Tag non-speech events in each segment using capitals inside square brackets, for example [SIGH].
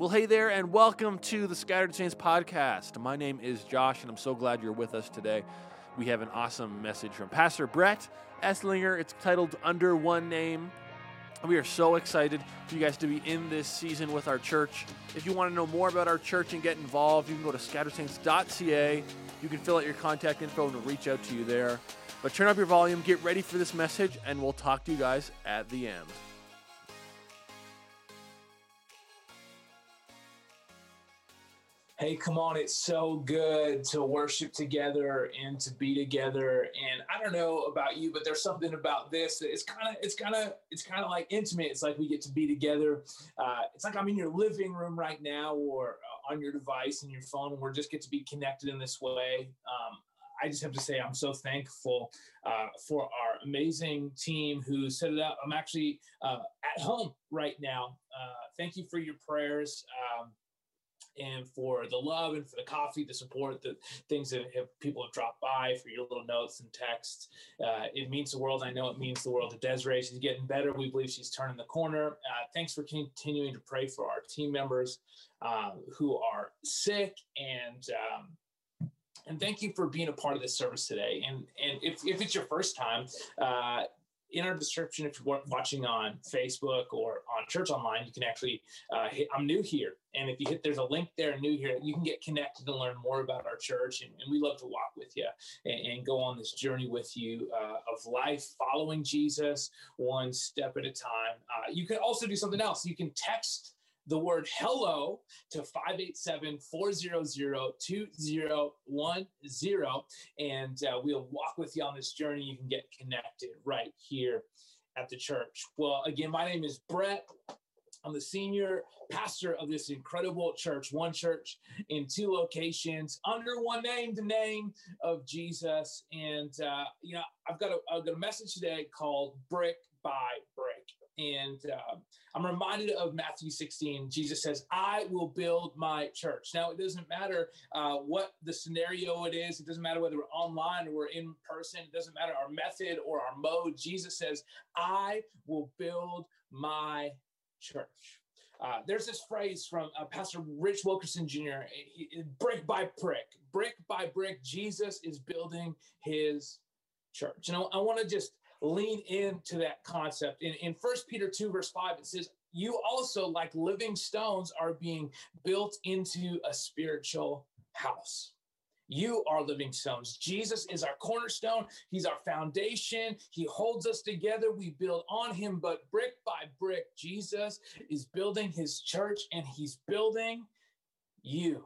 Well, hey there, and welcome to the Scattered Saints podcast. My name is Josh, and I'm so glad you're with us today. We have an awesome message from Pastor Brett Esslinger. It's titled Under One Name. We are so excited for you guys to be in this season with our church. If you want to know more about our church and get involved, you can go to scatteredsaints.ca. You can fill out your contact info and we'll reach out to you there. But turn up your volume, get ready for this message, and we'll talk to you guys at the end. Hey, come on. It's so good to worship together and to be together. And I don't know about you, but there's something about this that it's kind of, it's kind of, it's kind of like intimate. It's like we get to be together. Uh, it's like I'm in your living room right now or uh, on your device and your phone, and we're just get to be connected in this way. Um, I just have to say, I'm so thankful uh, for our amazing team who set it up. I'm actually uh, at home right now. Uh, thank you for your prayers. Um, and for the love and for the coffee, the support, the things that have, people have dropped by for your little notes and texts. Uh, it means the world. I know it means the world to Desiree. She's getting better. We believe she's turning the corner. Uh, thanks for continuing to pray for our team members uh, who are sick and. Um, and thank you for being a part of this service today. And and if, if it's your first time, uh, in our description, if you're watching on Facebook or on Church Online, you can actually uh, hit I'm new here. And if you hit, there's a link there, new here, you can get connected and learn more about our church. And, and we love to walk with you and, and go on this journey with you uh, of life, following Jesus one step at a time. Uh, you can also do something else. You can text the word hello to 587-400-2010 and uh, we'll walk with you on this journey you can get connected right here at the church well again my name is brett I'm the senior pastor of this incredible church, one church in two locations, under one name, the name of Jesus. And, uh, you know, I've got, a, I've got a message today called Brick by Brick. And uh, I'm reminded of Matthew 16. Jesus says, I will build my church. Now, it doesn't matter uh, what the scenario it is, it doesn't matter whether we're online or we're in person, it doesn't matter our method or our mode. Jesus says, I will build my church. Uh, there's this phrase from uh, Pastor Rich Wilkerson Jr. He, brick by brick, brick by brick, Jesus is building his church. And I, I want to just lean into that concept. In, in 1 Peter 2, verse 5, it says, You also, like living stones, are being built into a spiritual house. You are living stones. Jesus is our cornerstone. He's our foundation. He holds us together. We build on him, but brick by brick, Jesus is building his church and he's building you.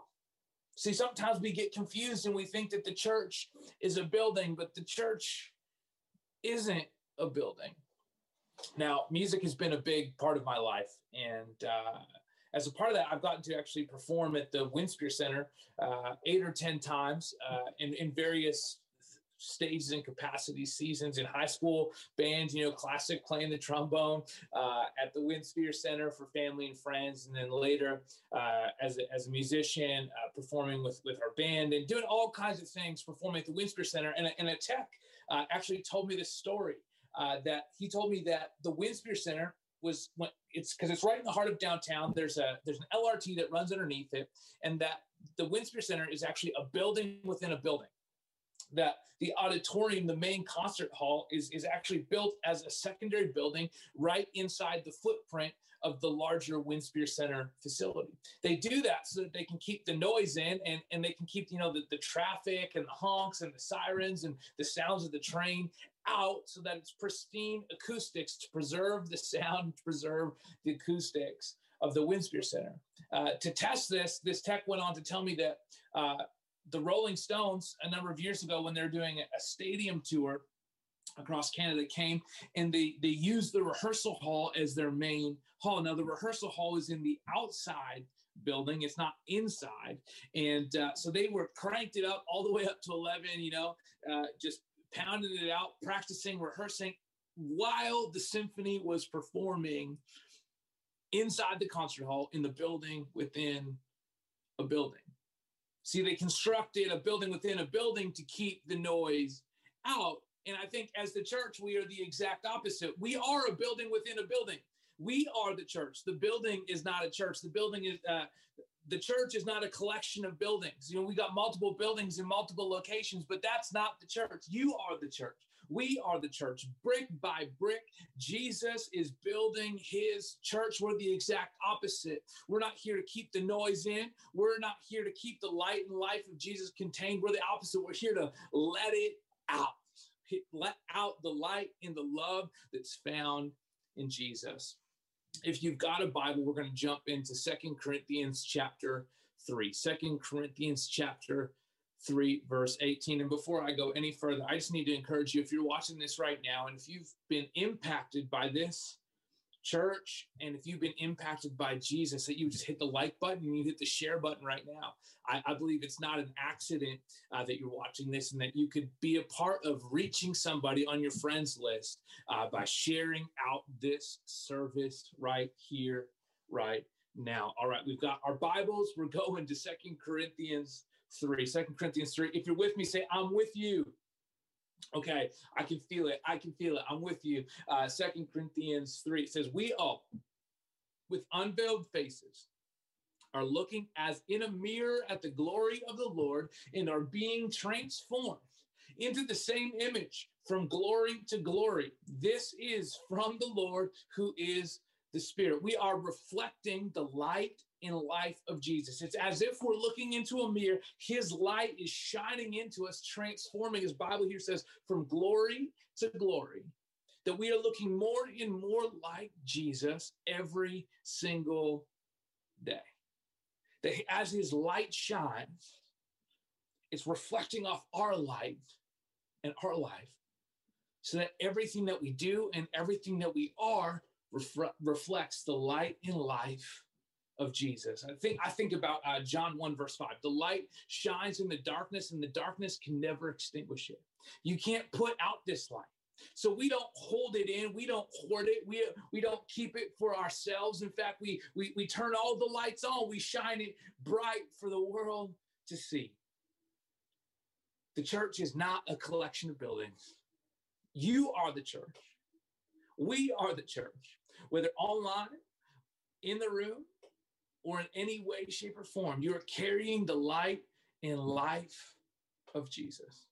See, sometimes we get confused and we think that the church is a building, but the church isn't a building. Now, music has been a big part of my life. And uh, as a part of that, I've gotten to actually perform at the Winspear Center uh, eight or 10 times uh, in, in various stages and capacities, seasons in high school bands, you know, classic playing the trombone uh, at the Winspear Center for family and friends, and then later uh, as, a, as a musician, uh, performing with, with our band and doing all kinds of things, performing at the Winspear Center. And, and a tech uh, actually told me this story uh, that he told me that the Winspear Center was it's because it's right in the heart of downtown. There's a there's an LRT that runs underneath it, and that the Winspear Center is actually a building within a building. That the auditorium, the main concert hall, is is actually built as a secondary building right inside the footprint of the larger Winspear Center facility. They do that so that they can keep the noise in and, and they can keep, you know, the, the traffic and the honks and the sirens and the sounds of the train out so that it's pristine acoustics to preserve the sound, to preserve the acoustics of the Winspear Center. Uh, to test this, this tech went on to tell me that uh, the Rolling Stones, a number of years ago, when they're doing a stadium tour across Canada, came and they they used the rehearsal hall as their main hall. Now the rehearsal hall is in the outside building it's not inside and uh, so they were cranked it up all the way up to 11 you know uh, just pounding it out, practicing, rehearsing while the symphony was performing inside the concert hall in the building within a building. See, they constructed a building within a building to keep the noise out. And I think as the church, we are the exact opposite. We are a building within a building. We are the church. The building is not a church. The building is uh, the church is not a collection of buildings. You know, we got multiple buildings in multiple locations, but that's not the church. You are the church. We are the church. Brick by brick, Jesus is building his church. We're the exact opposite. We're not here to keep the noise in. We're not here to keep the light and life of Jesus contained. We're the opposite. We're here to let it out. Let out the light and the love that's found in Jesus if you've got a Bible, we're going to jump into Second Corinthians chapter 3. Second Corinthians chapter 3, verse 18. And before I go any further, I just need to encourage you if you're watching this right now and if you've been impacted by this, church and if you've been impacted by Jesus, that you just hit the like button and you hit the share button right now. I, I believe it's not an accident uh, that you're watching this and that you could be a part of reaching somebody on your friends list uh, by sharing out this service right here, right now. All right, we've got our Bibles. We're going to Second Corinthians 3. Second Corinthians 3. If you're with me, say, I'm with you. Okay, I can feel it. I can feel it. I'm with you. Uh, Second Corinthians 3 says, We all, with unveiled faces, are looking as in a mirror at the glory of the Lord and are being transformed into the same image from glory to glory. This is from the Lord who is the Spirit. We are reflecting the light and life of Jesus. It's as if we're looking into a mirror. His light is shining into us, transforming, as Bible here says, from glory to glory. That we are looking more and more like Jesus every single day. That as his light shines, it's reflecting off our light and our life so that everything that we do and everything that we are reflects the light and life of Jesus. I think I think about uh, John 1 verse 5. The light shines in the darkness and the darkness can never extinguish it. You can't put out this light. So we don't hold it in, we don't hoard it, we, we don't keep it for ourselves. In fact, we, we we turn all the lights on, we shine it bright for the world to see. The church is not a collection of buildings. You are the church. We are the church whether online, in the room, or in any way, shape, or form, you're carrying the light and life of Jesus.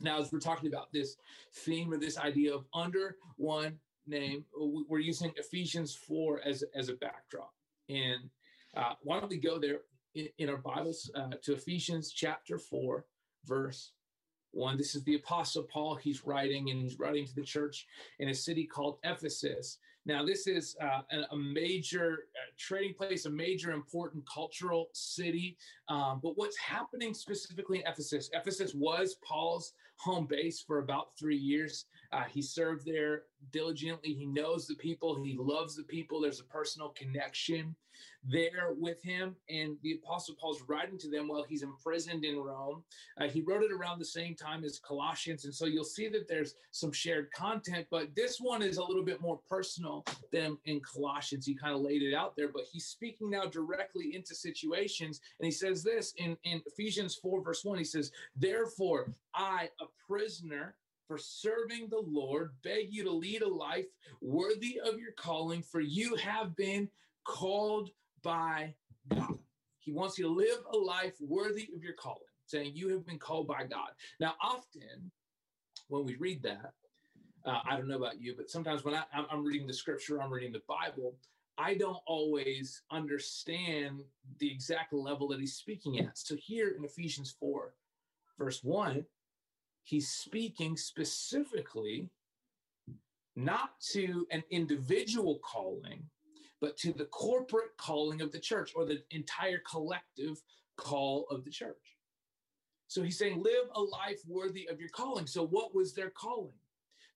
Now, as we're talking about this theme or this idea of under one name, we're using Ephesians 4 as, as a backdrop. And uh, why don't we go there in, in our Bibles uh, to Ephesians chapter 4, verse 1. This is the Apostle Paul. He's writing, and he's writing to the church in a city called Ephesus. Now, this is uh, a, major uh, trading place, a major important cultural city. Um, but what's happening specifically in Ephesus? Ephesus was Paul's home base for about three years. Uh, he served there diligently. He knows the people, he loves the people. There's a personal connection there with him. And the Apostle Paul's writing to them while he's imprisoned in Rome. Uh, he wrote it around the same time as Colossians. And so you'll see that there's some shared content, but this one is a little bit more personal than in Colossians. He kind of laid it out there, but he's speaking now directly into situations. And he says this in, in Ephesians 4, verse 1. He says, Therefore, I, a prisoner, for serving the Lord, beg you to lead a life worthy of your calling, for you have been called by God. He wants you to live a life worthy of your calling, saying you have been called by God. Now, often when we read that, uh, I don't know about you, but sometimes when I, I'm reading the scripture, I'm reading the Bible, I don't always understand the exact level that he's speaking at. So here in Ephesians 4, verse 1, he's speaking specifically not to an individual calling, but to the corporate calling of the church or the entire collective call of the church. So he's saying, live a life worthy of your calling. So, what was their calling?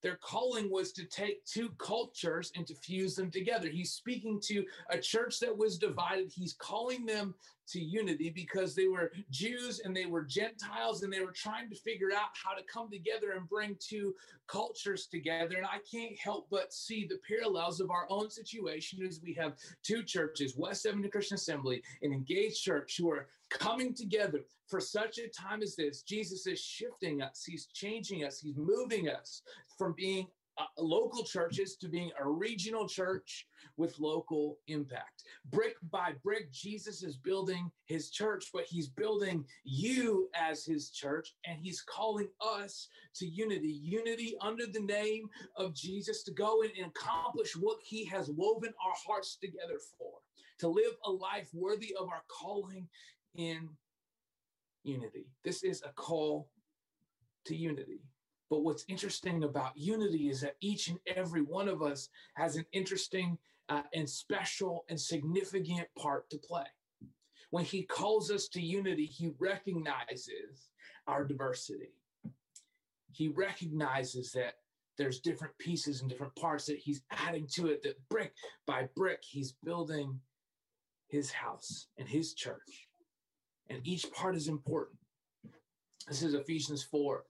Their calling was to take two cultures and to fuse them together. He's speaking to a church that was divided. He's calling them to unity because they were Jews and they were Gentiles and they were trying to figure out how to come together and bring two cultures together. And I can't help but see the parallels of our own situation as we have two churches, West Seventy Christian Assembly and Engaged Church, who are coming together for such a time as this. Jesus is shifting us, He's changing us, He's moving us from being uh, local churches to being a regional church with local impact. Brick by brick, Jesus is building his church, but he's building you as his church, and he's calling us to unity unity under the name of Jesus to go and accomplish what he has woven our hearts together for, to live a life worthy of our calling in unity. This is a call to unity. But what's interesting about unity is that each and every one of us has an interesting uh, and special and significant part to play. When he calls us to unity, he recognizes our diversity. He recognizes that there's different pieces and different parts that he's adding to it, that brick by brick, he's building his house and his church. And each part is important. This is Ephesians 4,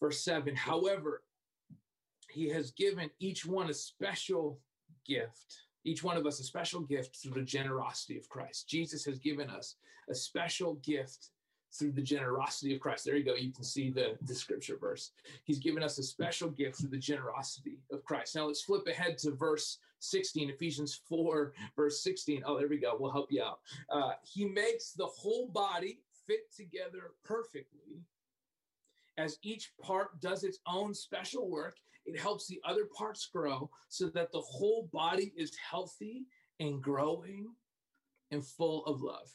verse 7. However, he has given each one a special gift, each one of us a special gift through the generosity of Christ. Jesus has given us a special gift through the generosity of Christ. There you go. You can see the, the scripture verse. He's given us a special gift through the generosity of Christ. Now let's flip ahead to verse 16, Ephesians 4, verse 16. Oh, there we go. We'll help you out. Uh, he makes the whole body fit together perfectly. As each part does its own special work, it helps the other parts grow so that the whole body is healthy and growing and full of love.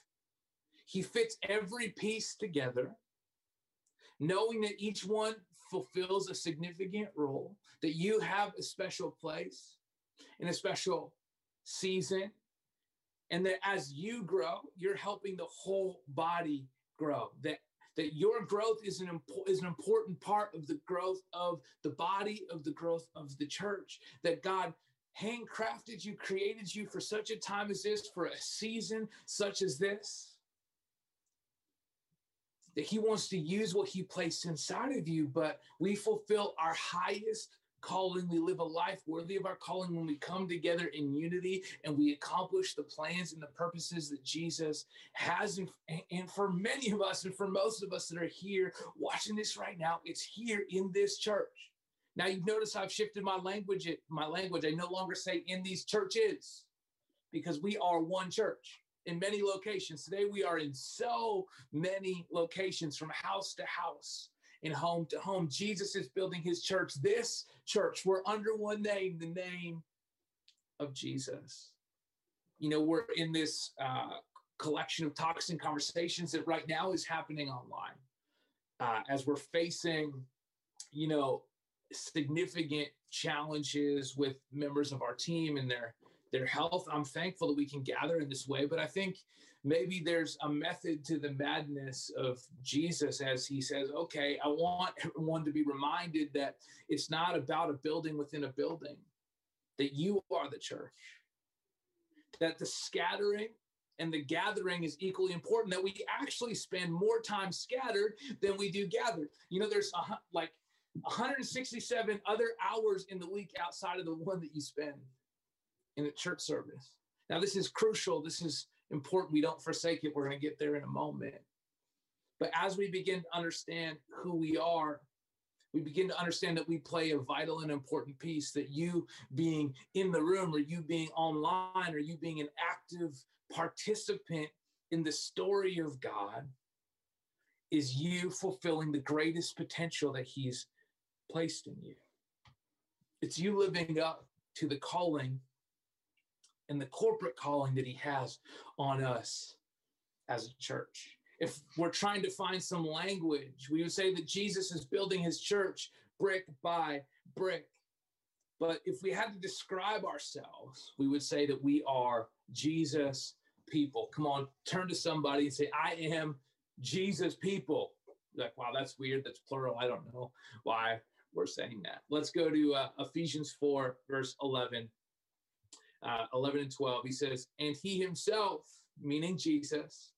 He fits every piece together, knowing that each one fulfills a significant role, that you have a special place in a special season, and that as you grow, you're helping the whole body grow. That that your growth is an, impo- is an important part of the growth of the body, of the growth of the church. That God handcrafted you, created you for such a time as this, for a season such as this that he wants to use what he placed inside of you, but we fulfill our highest calling. We live a life worthy of our calling when we come together in unity and we accomplish the plans and the purposes that Jesus has. And, for many of us, and for most of us that are here watching this right now, it's here in this church. Now you've noticed I've shifted my language. My language. I no longer say in these churches because we are one church in many locations. Today, we are in so many locations from house to house and home to home. Jesus is building his church. This church, we're under one name, the name of Jesus. You know, we're in this uh, collection of talks and conversations that right now is happening online uh, as we're facing, you know, significant challenges with members of our team and their their health. I'm thankful that we can gather in this way, but I think maybe there's a method to the madness of Jesus as he says, okay, I want [LAUGHS] everyone to be reminded that it's not about a building within a building, that you are the church, that the scattering and the gathering is equally important, that we actually spend more time scattered than we do gathered. You know, there's a, like 167 other hours in the week outside of the one that you spend in a church service. Now, this is crucial. This is important. We don't forsake it. We're going to get there in a moment. But as we begin to understand who we are, we begin to understand that we play a vital and important piece, that you being in the room or you being online or you being an active participant in the story of God is you fulfilling the greatest potential that He's placed in you. It's you living up to the calling and the corporate calling that he has on us as a church. If we're trying to find some language, we would say that Jesus is building his church brick by brick. But if we had to describe ourselves, we would say that we are Jesus people. Come on, turn to somebody and say, I am Jesus people. Like, wow, that's weird. That's plural. I don't know why we're saying that. Let's go to uh, Ephesians 4, verse 11 uh, 11 and 12, he says, And he himself, meaning Jesus,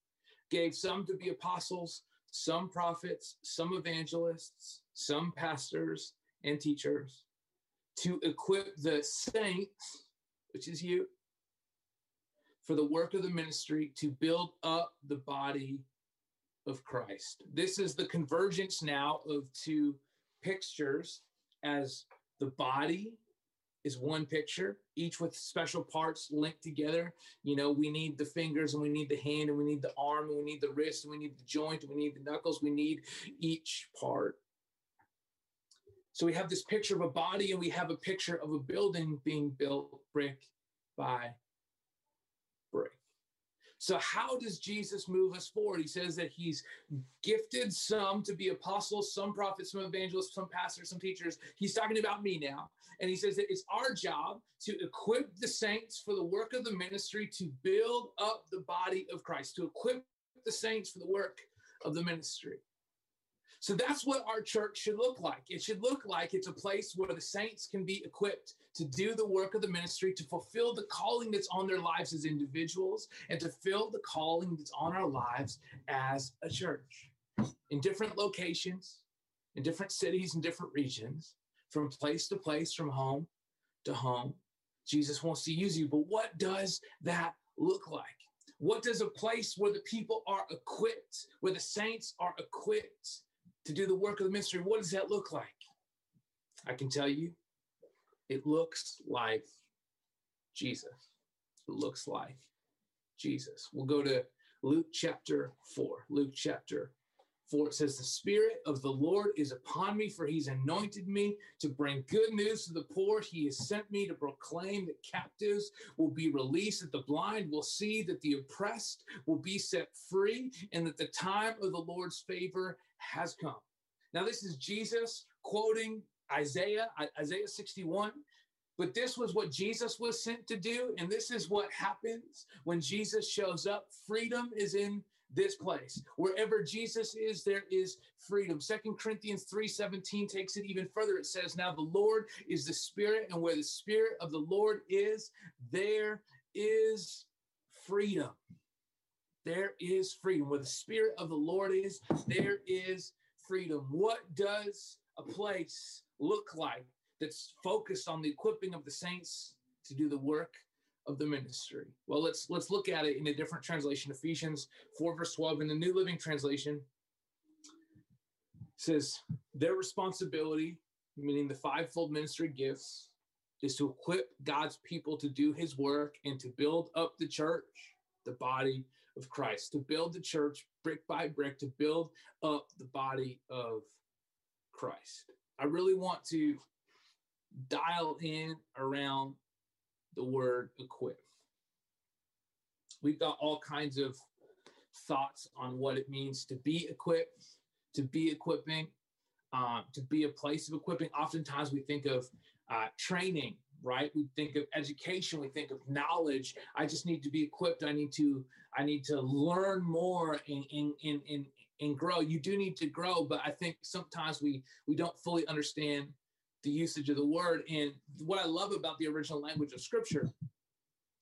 gave some to be apostles, some prophets, some evangelists, some pastors and teachers to equip the saints, which is you, for the work of the ministry to build up the body of Christ. This is the convergence now of two pictures as the body is one picture, each with special parts linked together. You know, we need the fingers and we need the hand and we need the arm and we need the wrist and we need the joint and we need the knuckles. We need each part. So we have this picture of a body and we have a picture of a building being built brick by. So, how does Jesus move us forward? He says that he's gifted some to be apostles, some prophets, some evangelists, some pastors, some teachers. He's talking about me now. And he says that it's our job to equip the saints for the work of the ministry to build up the body of Christ, to equip the saints for the work of the ministry. So that's what our church should look like. It should look like it's a place where the saints can be equipped to do the work of the ministry, to fulfill the calling that's on their lives as individuals, and to fill the calling that's on our lives as a church in different locations, in different cities, and different regions, from place to place, from home to home. Jesus wants to use you, but what does that look like? What does a place where the people are equipped, where the saints are equipped to do the work of the ministry, what does that look like? I can tell you, it looks like Jesus. It looks like Jesus. We'll go to Luke chapter 4. Luke chapter 4 it says, The Spirit of the Lord is upon me, for he's anointed me to bring good news to the poor. He has sent me to proclaim that captives will be released, that the blind will see, that the oppressed will be set free, and that the time of the Lord's favor has come. Now, this is Jesus quoting Isaiah, Isaiah 61. But this was what Jesus was sent to do. And this is what happens when Jesus shows up. Freedom is in this place. Wherever Jesus is, there is freedom. Second Corinthians 3:17 takes it even further. It says, Now the Lord is the Spirit, and where the Spirit of the Lord is, there is freedom. There is freedom. Where the Spirit of the Lord is, there is freedom. What does a place look like that's focused on the equipping of the saints to do the work of the ministry? Well, let's let's look at it in a different translation. Ephesians 4 verse 12 in the New Living Translation says their responsibility, meaning the fivefold ministry gifts, is to equip God's people to do his work and to build up the church, the body of Christ, to build the church brick by brick, to build up the body of Christ. I really want to dial in around the word equip. We've got all kinds of thoughts on what it means to be equipped, to be equipping, uh, to be a place of equipping. Oftentimes we think of uh, training, right? We think of education, we think of knowledge. I just need to be equipped. I need to, I need to learn more and, and, and, and, and grow. You do need to grow, but I think sometimes we we don't fully understand the usage of the word. And what I love about the original language of scripture,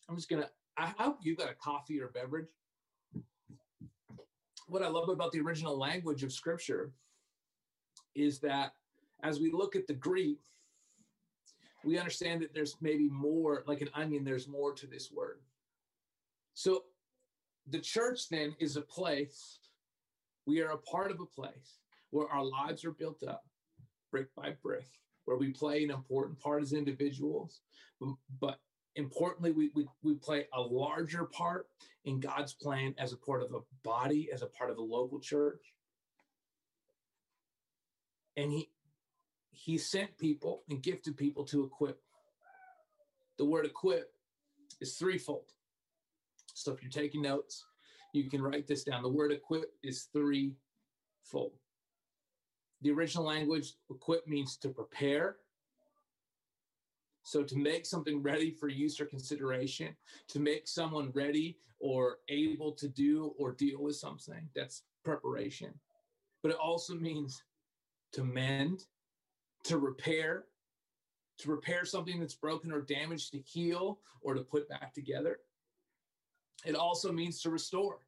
I'm just gonna, I hope you got a coffee or beverage. What I love about the original language of scripture is that as we look at the Greek, we understand that there's maybe more, like an onion, there's more to this word. So the church then is a place, we are a part of a place where our lives are built up brick by brick where we play an important part as individuals, but importantly, we, we, we play a larger part in God's plan as a part of a body, as a part of a local church. And he he sent people and gifted people to equip. The word equip is threefold. So if you're taking notes, you can write this down. The word equip is threefold. The original language, equip means to prepare. So to make something ready for use or consideration, to make someone ready or able to do or deal with something, that's preparation. But it also means to mend, to repair, to repair something that's broken or damaged, to heal or to put back together. It also means to restore,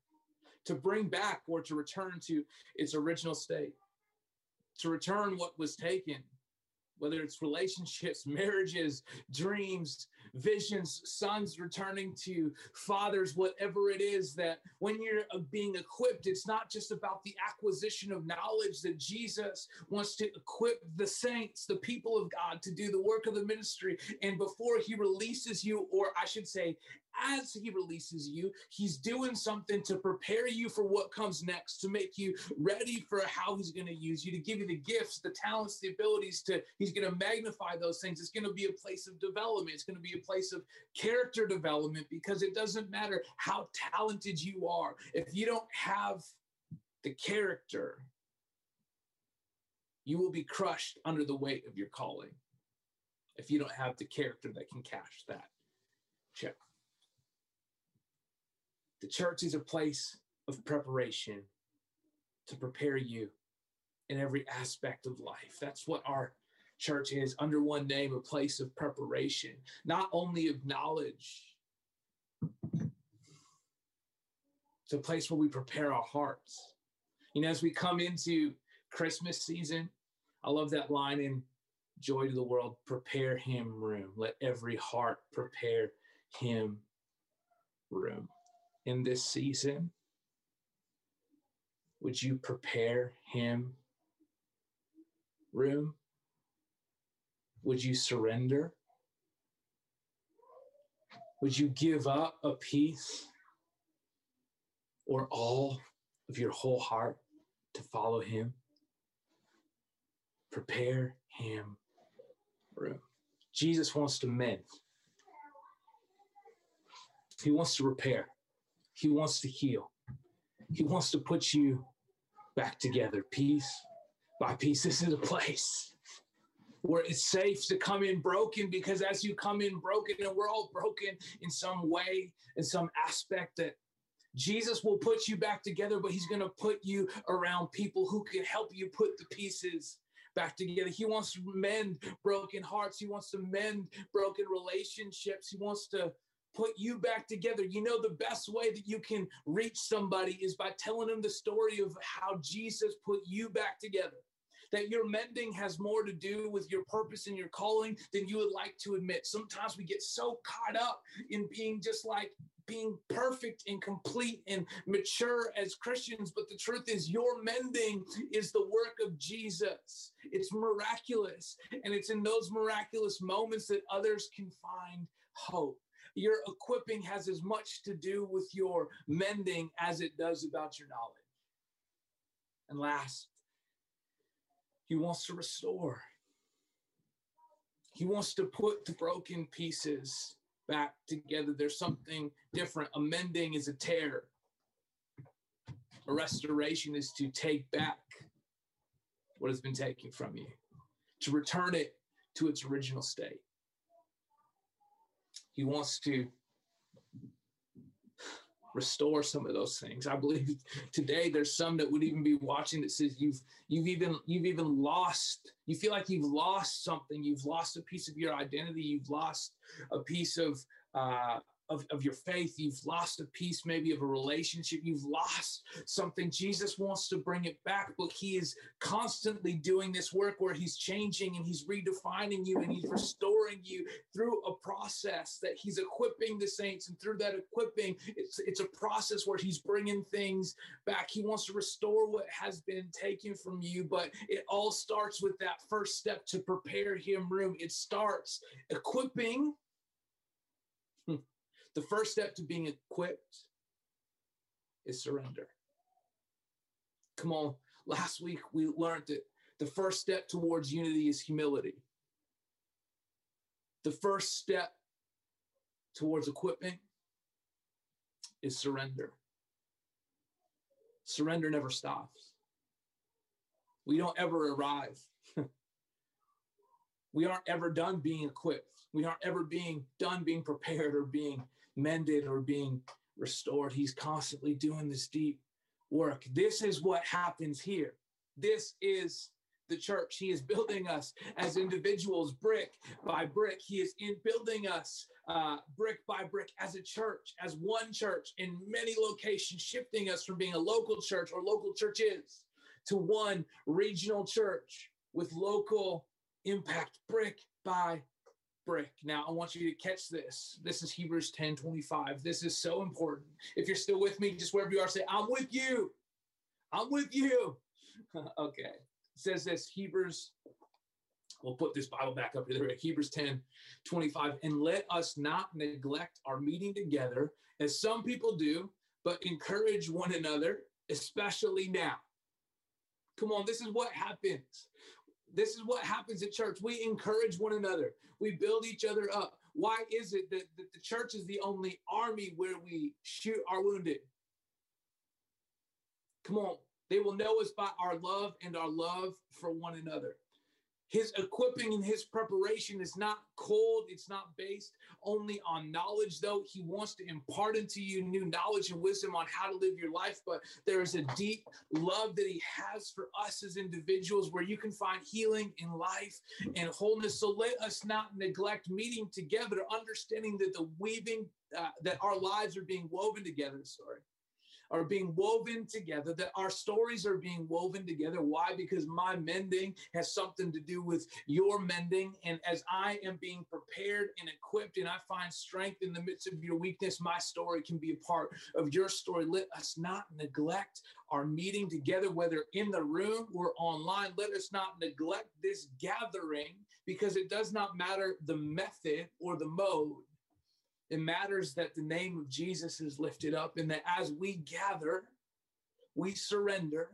to bring back or to return to its original state to return what was taken, whether it's relationships, [LAUGHS] marriages, dreams, visions, sons returning to fathers, whatever it is that when you're uh, being equipped, it's not just about the acquisition of knowledge that Jesus wants to equip the saints, the people of God, to do the work of the ministry. And before he releases you, or I should say, as he releases you, he's doing something to prepare you for what comes next, to make you ready for how he's going to use you, to give you the gifts, the talents, the abilities to, he's going to magnify those things. It's going to be a place of development. It's going to be a place of character development because it doesn't matter how talented you are. If you don't have the character, you will be crushed under the weight of your calling if you don't have the character that can cash that check. The church is a place of preparation to prepare you in every aspect of life. That's what our church is under one name, a place of preparation, not only of knowledge. It's a place where we prepare our hearts. You know, as we come into Christmas season, I love that line in Joy to the World prepare him room. Let every heart prepare him room in this season? Would you prepare him room? Would you surrender? Would you give up a piece or all of your whole heart to follow him? Prepare him room. Jesus wants to mend. He wants to repair. He wants to heal. He wants to put you back together, piece by piece. This is a place where it's safe to come in broken because as you come in broken, and we're all broken in some way, in some aspect, that Jesus will put you back together, but he's going to put you around people who can help you put the pieces back together. He wants to mend broken hearts. He wants to mend broken relationships. He wants to put you back together. You know, the best way that you can reach somebody is by telling them the story of how Jesus put you back together. That your mending has more to do with your purpose and your calling than you would like to admit. Sometimes we get so caught up in being just like being perfect and complete and mature as Christians. But the truth is, your mending is the work of Jesus. It's miraculous. And it's in those miraculous moments that others can find hope your equipping has as much to do with your mending as it does about your knowledge. And last, he wants to restore. He wants to put the broken pieces back together. There's something different. A mending is a tear. A restoration is to take back what has been taken from you, to return it to its original state. He wants to restore some of those things. I believe [LAUGHS] today there's some that would even be watching that says you've you've even you've even lost. You feel like you've lost something. You've lost a piece of your identity. You've lost a piece of uh, of, of your faith. You've lost a piece, maybe, of a relationship. You've lost something. Jesus wants to bring it back, but he is constantly doing this work where he's changing and he's redefining you and he's restoring you through a process that he's equipping the saints. And through that equipping, it's, it's a process where he's bringing things back. He wants to restore what has been taken from you, but it all starts with that first step to prepare him room. It starts equipping the first step to being equipped is surrender. Come on. Last week we learned that the first step towards unity is humility. The first step towards equipping is surrender. Surrender never stops. We don't ever arrive. [LAUGHS] we aren't ever done being equipped. We aren't ever being done being prepared or being mended or being restored. He's constantly doing this deep work. This is what happens here. This is the church. He is building us as individuals, brick by brick. He is in building us uh, brick by brick as a church, as one church in many locations, shifting us from being a local church or local churches to one regional church with local impact, brick by brick. Now I want you to catch this. This is Hebrews 10 25. This is so important. If you're still with me, just wherever you are, say, I'm with you. I'm with you. [LAUGHS] okay. It says this Hebrews, we'll put this Bible back up here. Hebrews 10 25. And let us not neglect our meeting together as some people do, but encourage one another, especially now. Come on, this is what happens. This is what happens at church. We encourage one another, we build each other up. Why is it that, that the church is the only army where we shoot our wounded? Come on, they will know us by our love and our love for one another. His equipping and his preparation is not cold. It's not based only on knowledge, though. He wants to impart into you new knowledge and wisdom on how to live your life. But there is a deep love that he has for us as individuals where you can find healing in life and wholeness. So let us not neglect meeting together, understanding that the weaving, uh, that our lives are being woven together. Sorry are being woven together, that our stories are being woven together. Why? Because my mending has something to do with your mending. And as I am being prepared and equipped, and I find strength in the midst of your weakness, my story can be a part of your story. Let us not neglect our meeting together, whether in the room or online. Let us not neglect this gathering because it does not matter the method or the mode it matters that the name of Jesus is lifted up and that as we gather, we surrender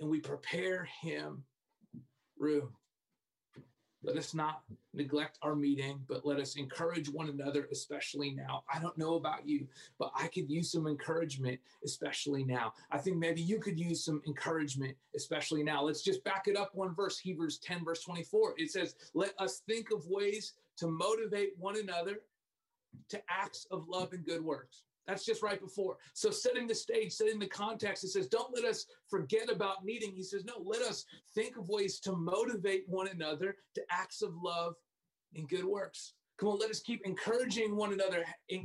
and we prepare him room. Let us not neglect our meeting, but let us encourage one another, especially now. I don't know about you, but I could use some encouragement, especially now. I think maybe you could use some encouragement, especially now. Let's just back it up one verse, Hebrews 10, verse 24. It says, Let us think of ways to motivate one another to acts of love and good works. That's just right before. So, setting the stage, setting the context, it says, don't let us forget about meeting. He says, no, let us think of ways to motivate one another to acts of love and good works. Come on, let us keep encouraging one another,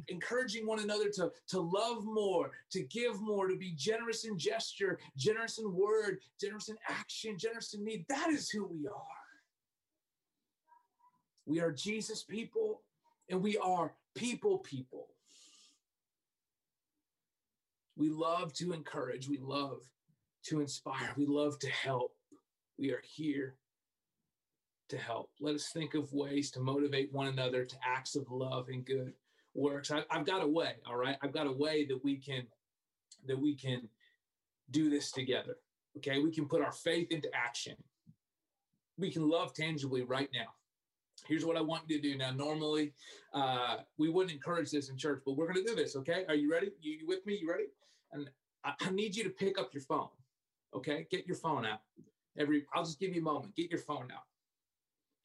encouraging one another to, to love more, to give more, to be generous in gesture, generous in word, generous in action, generous in need. That is who we are. We are Jesus people and we are people people. We love to encourage, we love to inspire, we love to help. We are here to help. Let us think of ways to motivate one another to acts of love and good works. I, have got a way, all right? I've got a way that we can that we can do this together. Okay, we can put our faith into action. We can love tangibly right now here's what I want you to do. Now, normally uh, we wouldn't encourage this in church, but we're going to do this. Okay. Are you ready? You, you with me? You ready? And I, I, need you to pick up your phone. Okay. Get your phone out. Every, I'll just give you a moment. Get your phone out.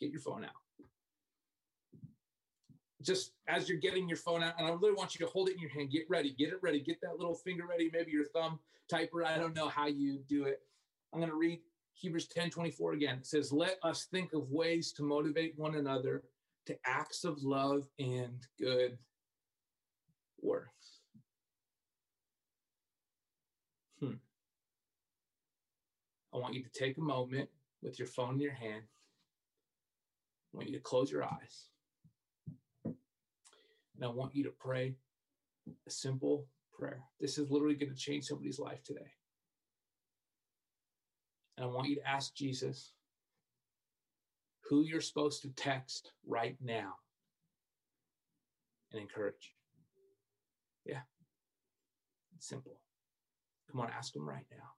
Get your phone out. Just as you're getting your phone out, and I really want you to hold it in your hand. Get ready. Get it ready. Get that little finger ready. Maybe your thumb typer. I don't know how you do it. I'm going to read Hebrews 10 24 again. It says, Let us think of ways to motivate one another to acts of love and good works. Hmm. I want you to take a moment with your phone in your hand. I want you to close your eyes. And I want you to pray a simple prayer. This is literally going to change somebody's life today. And I want you to ask Jesus who you're supposed to text right now and encourage. Yeah, it's simple. Come on, ask him right now.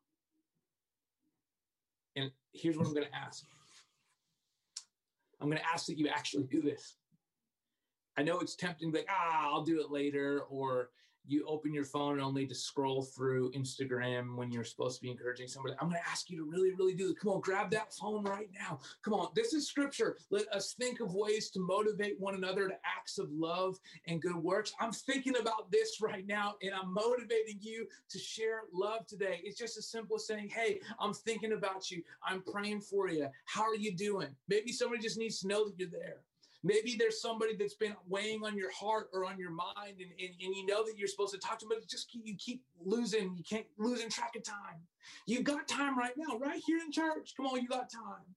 And here's what I'm going to ask I'm going to ask that you actually do this. I know it's tempting, like, ah, I'll do it later, or you open your phone only to scroll through Instagram when you're supposed to be encouraging somebody. I'm going to ask you to really, really do it. Come on, grab that phone right now. Come on, this is scripture. Let us think of ways to motivate one another to acts of love and good works. I'm thinking about this right now, and I'm motivating you to share love today. It's just as simple as saying, Hey, I'm thinking about you. I'm praying for you. How are you doing? Maybe somebody just needs to know that you're there. Maybe there's somebody that's been weighing on your heart or on your mind, and, and, and you know that you're supposed to talk to them, but just keep, you keep losing. You can't losing track of time. You've got time right now, right here in church. Come on, you got time.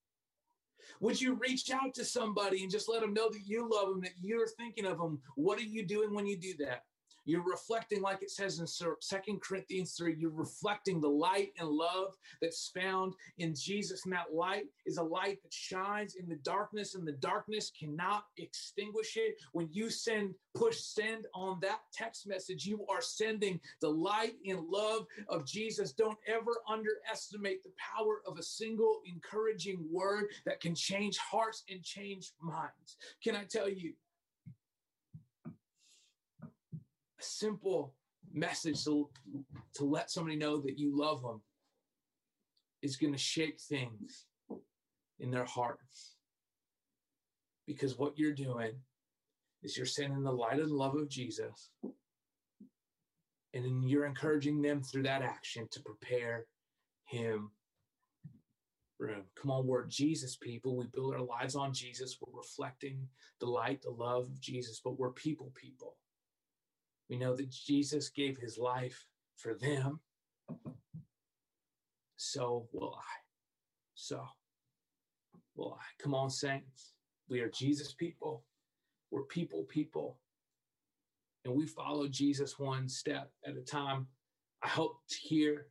Would you reach out to somebody and just let them know that you love them, that you're thinking of them? What are you doing when you do that? You're reflecting, like it says in Second Corinthians 3, you're reflecting the light and love that's found in Jesus. And that light is a light that shines in the darkness, and the darkness cannot extinguish it. When you send, push send on that text message, you are sending the light and love of Jesus. Don't ever underestimate the power of a single encouraging word that can change hearts and change minds. Can I tell you? Simple message to, to let somebody know that you love them is going to shake things in their hearts. Because what you're doing is you're sending the light and love of Jesus, and you're encouraging them through that action to prepare Him room. Come on, we're Jesus people. We build our lives on Jesus. We're reflecting the light, the love of Jesus, but we're people people. We know that Jesus gave his life for them. So will I. So will I. Come on, saints. We are Jesus people. We're people, people. And we follow Jesus one step at a time. I hope to hear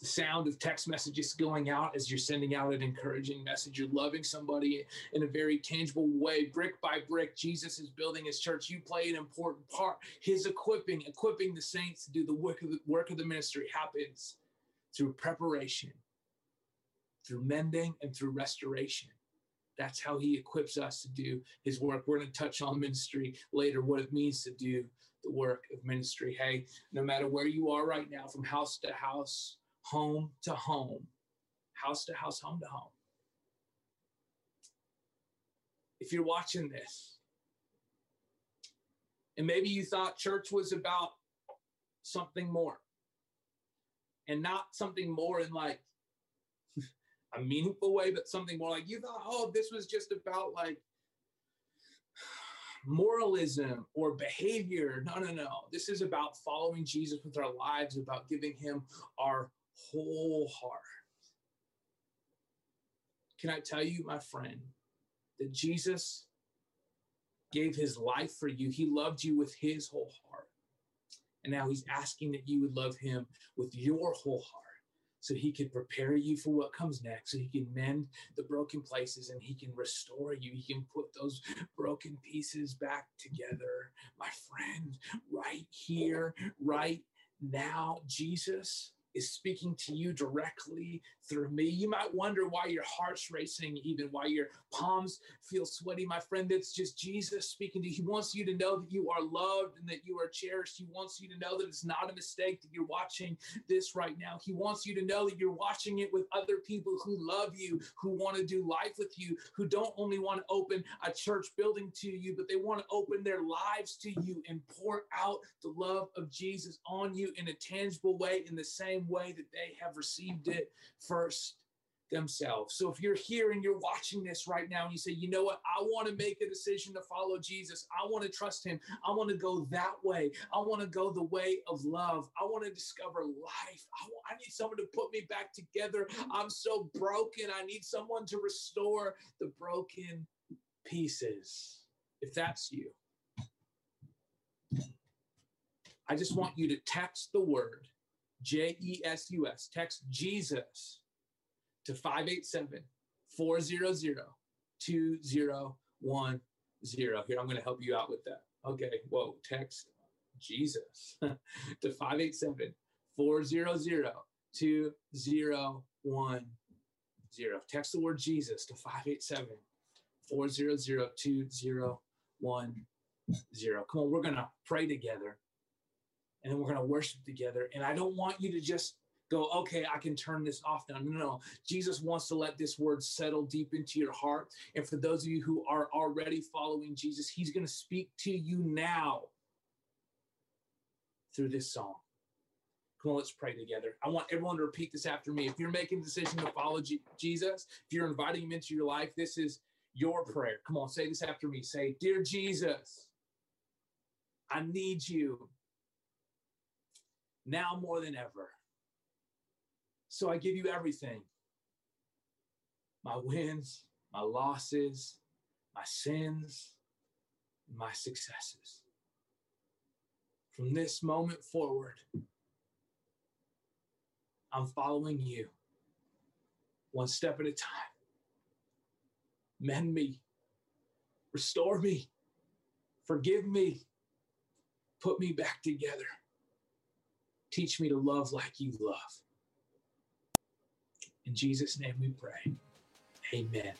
the sound of text messages going out as you're sending out an encouraging message. You're loving somebody in a very tangible way, brick by brick. Jesus is building his church. You play an important part. His equipping, equipping the saints to do the work of the, work of the ministry happens through preparation, through mending, and through restoration. That's how he equips us to do his work. We're going to touch on ministry later, what it means to do the work of ministry. Hey, no matter where you are right now, from house to house, home to home, house to house, home to home. If you're watching this, and maybe you thought church was about something more, and not something more in like [LAUGHS] a meaningful way, but something more like you thought, oh, this was just about like [SIGHS] moralism or behavior. No, no, no. This is about following Jesus with our lives, about giving him our whole heart. Can I tell you, my friend, that Jesus gave his life for you? He loved you with his whole heart. And now he's asking that you would love him with your whole heart so he can prepare you for what comes next, so he can mend the broken places and he can restore you. He can put those broken pieces back together. My friend, right here, right now, Jesus is speaking to you directly through me. You might wonder why your heart's racing, even why your palms feel sweaty. My friend, it's just Jesus speaking to you. He wants you to know that you are loved and that you are cherished. He wants you to know that it's not a mistake that you're watching this right now. He wants you to know that you're watching it with other people who love you, who want to do life with you, who don't only want to open a church building to you, but they want to open their lives to you and pour out the love of Jesus on you in a tangible way in the same way that they have received it first themselves. So if you're here and you're watching this right now and you say, you know what, I want to make a decision to follow Jesus. I want to trust him. I want to go that way. I want to go the way of love. I want to discover life. I, want, I need someone to put me back together. I'm so broken. I need someone to restore the broken pieces. If that's you, I just want you to text the word J E S U S. Text Jesus to 587 400 2010. Here, I'm going to help you out with that. Okay, whoa, text Jesus [LAUGHS] to 587 400 2010. Text the word Jesus to 587 400 2010. Come on, we're going to pray together and then we're going to worship together. And I don't want you to just go, okay, I can turn this off now. No, no, Jesus wants to let this word settle deep into your heart. And for those of you who are already following Jesus, he's going to speak to you now through this song. Come on, let's pray together. I want everyone to repeat this after me. If you're making a decision to follow G- Jesus, if you're inviting him into your life, this is your prayer. Come on, say this after me. Say, Dear Jesus, I need you now more than ever. So I give you everything my wins, my losses, my sins, my successes. From this moment forward, I'm following you one step at a time. Mend me, restore me, forgive me, put me back together. Teach me to love like you love. In Jesus' name we pray. Amen.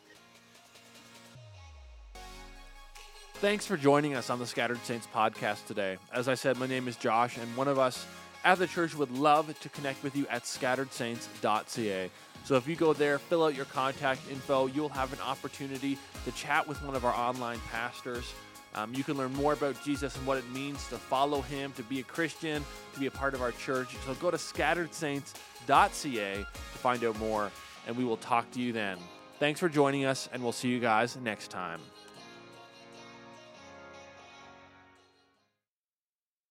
Thanks for joining us on the Scattered Saints podcast today. As I said, my name is Josh, and one of us at the church would love to connect with you at scatteredsaints.ca. So if you go there, fill out your contact info, you'll have an opportunity to chat with one of our online pastors. Um, you can learn more about Jesus and what it means to follow him, to be a Christian, to be a part of our church. So go to scatteredsaints.ca to find out more, and we will talk to you then. Thanks for joining us, and we'll see you guys next time.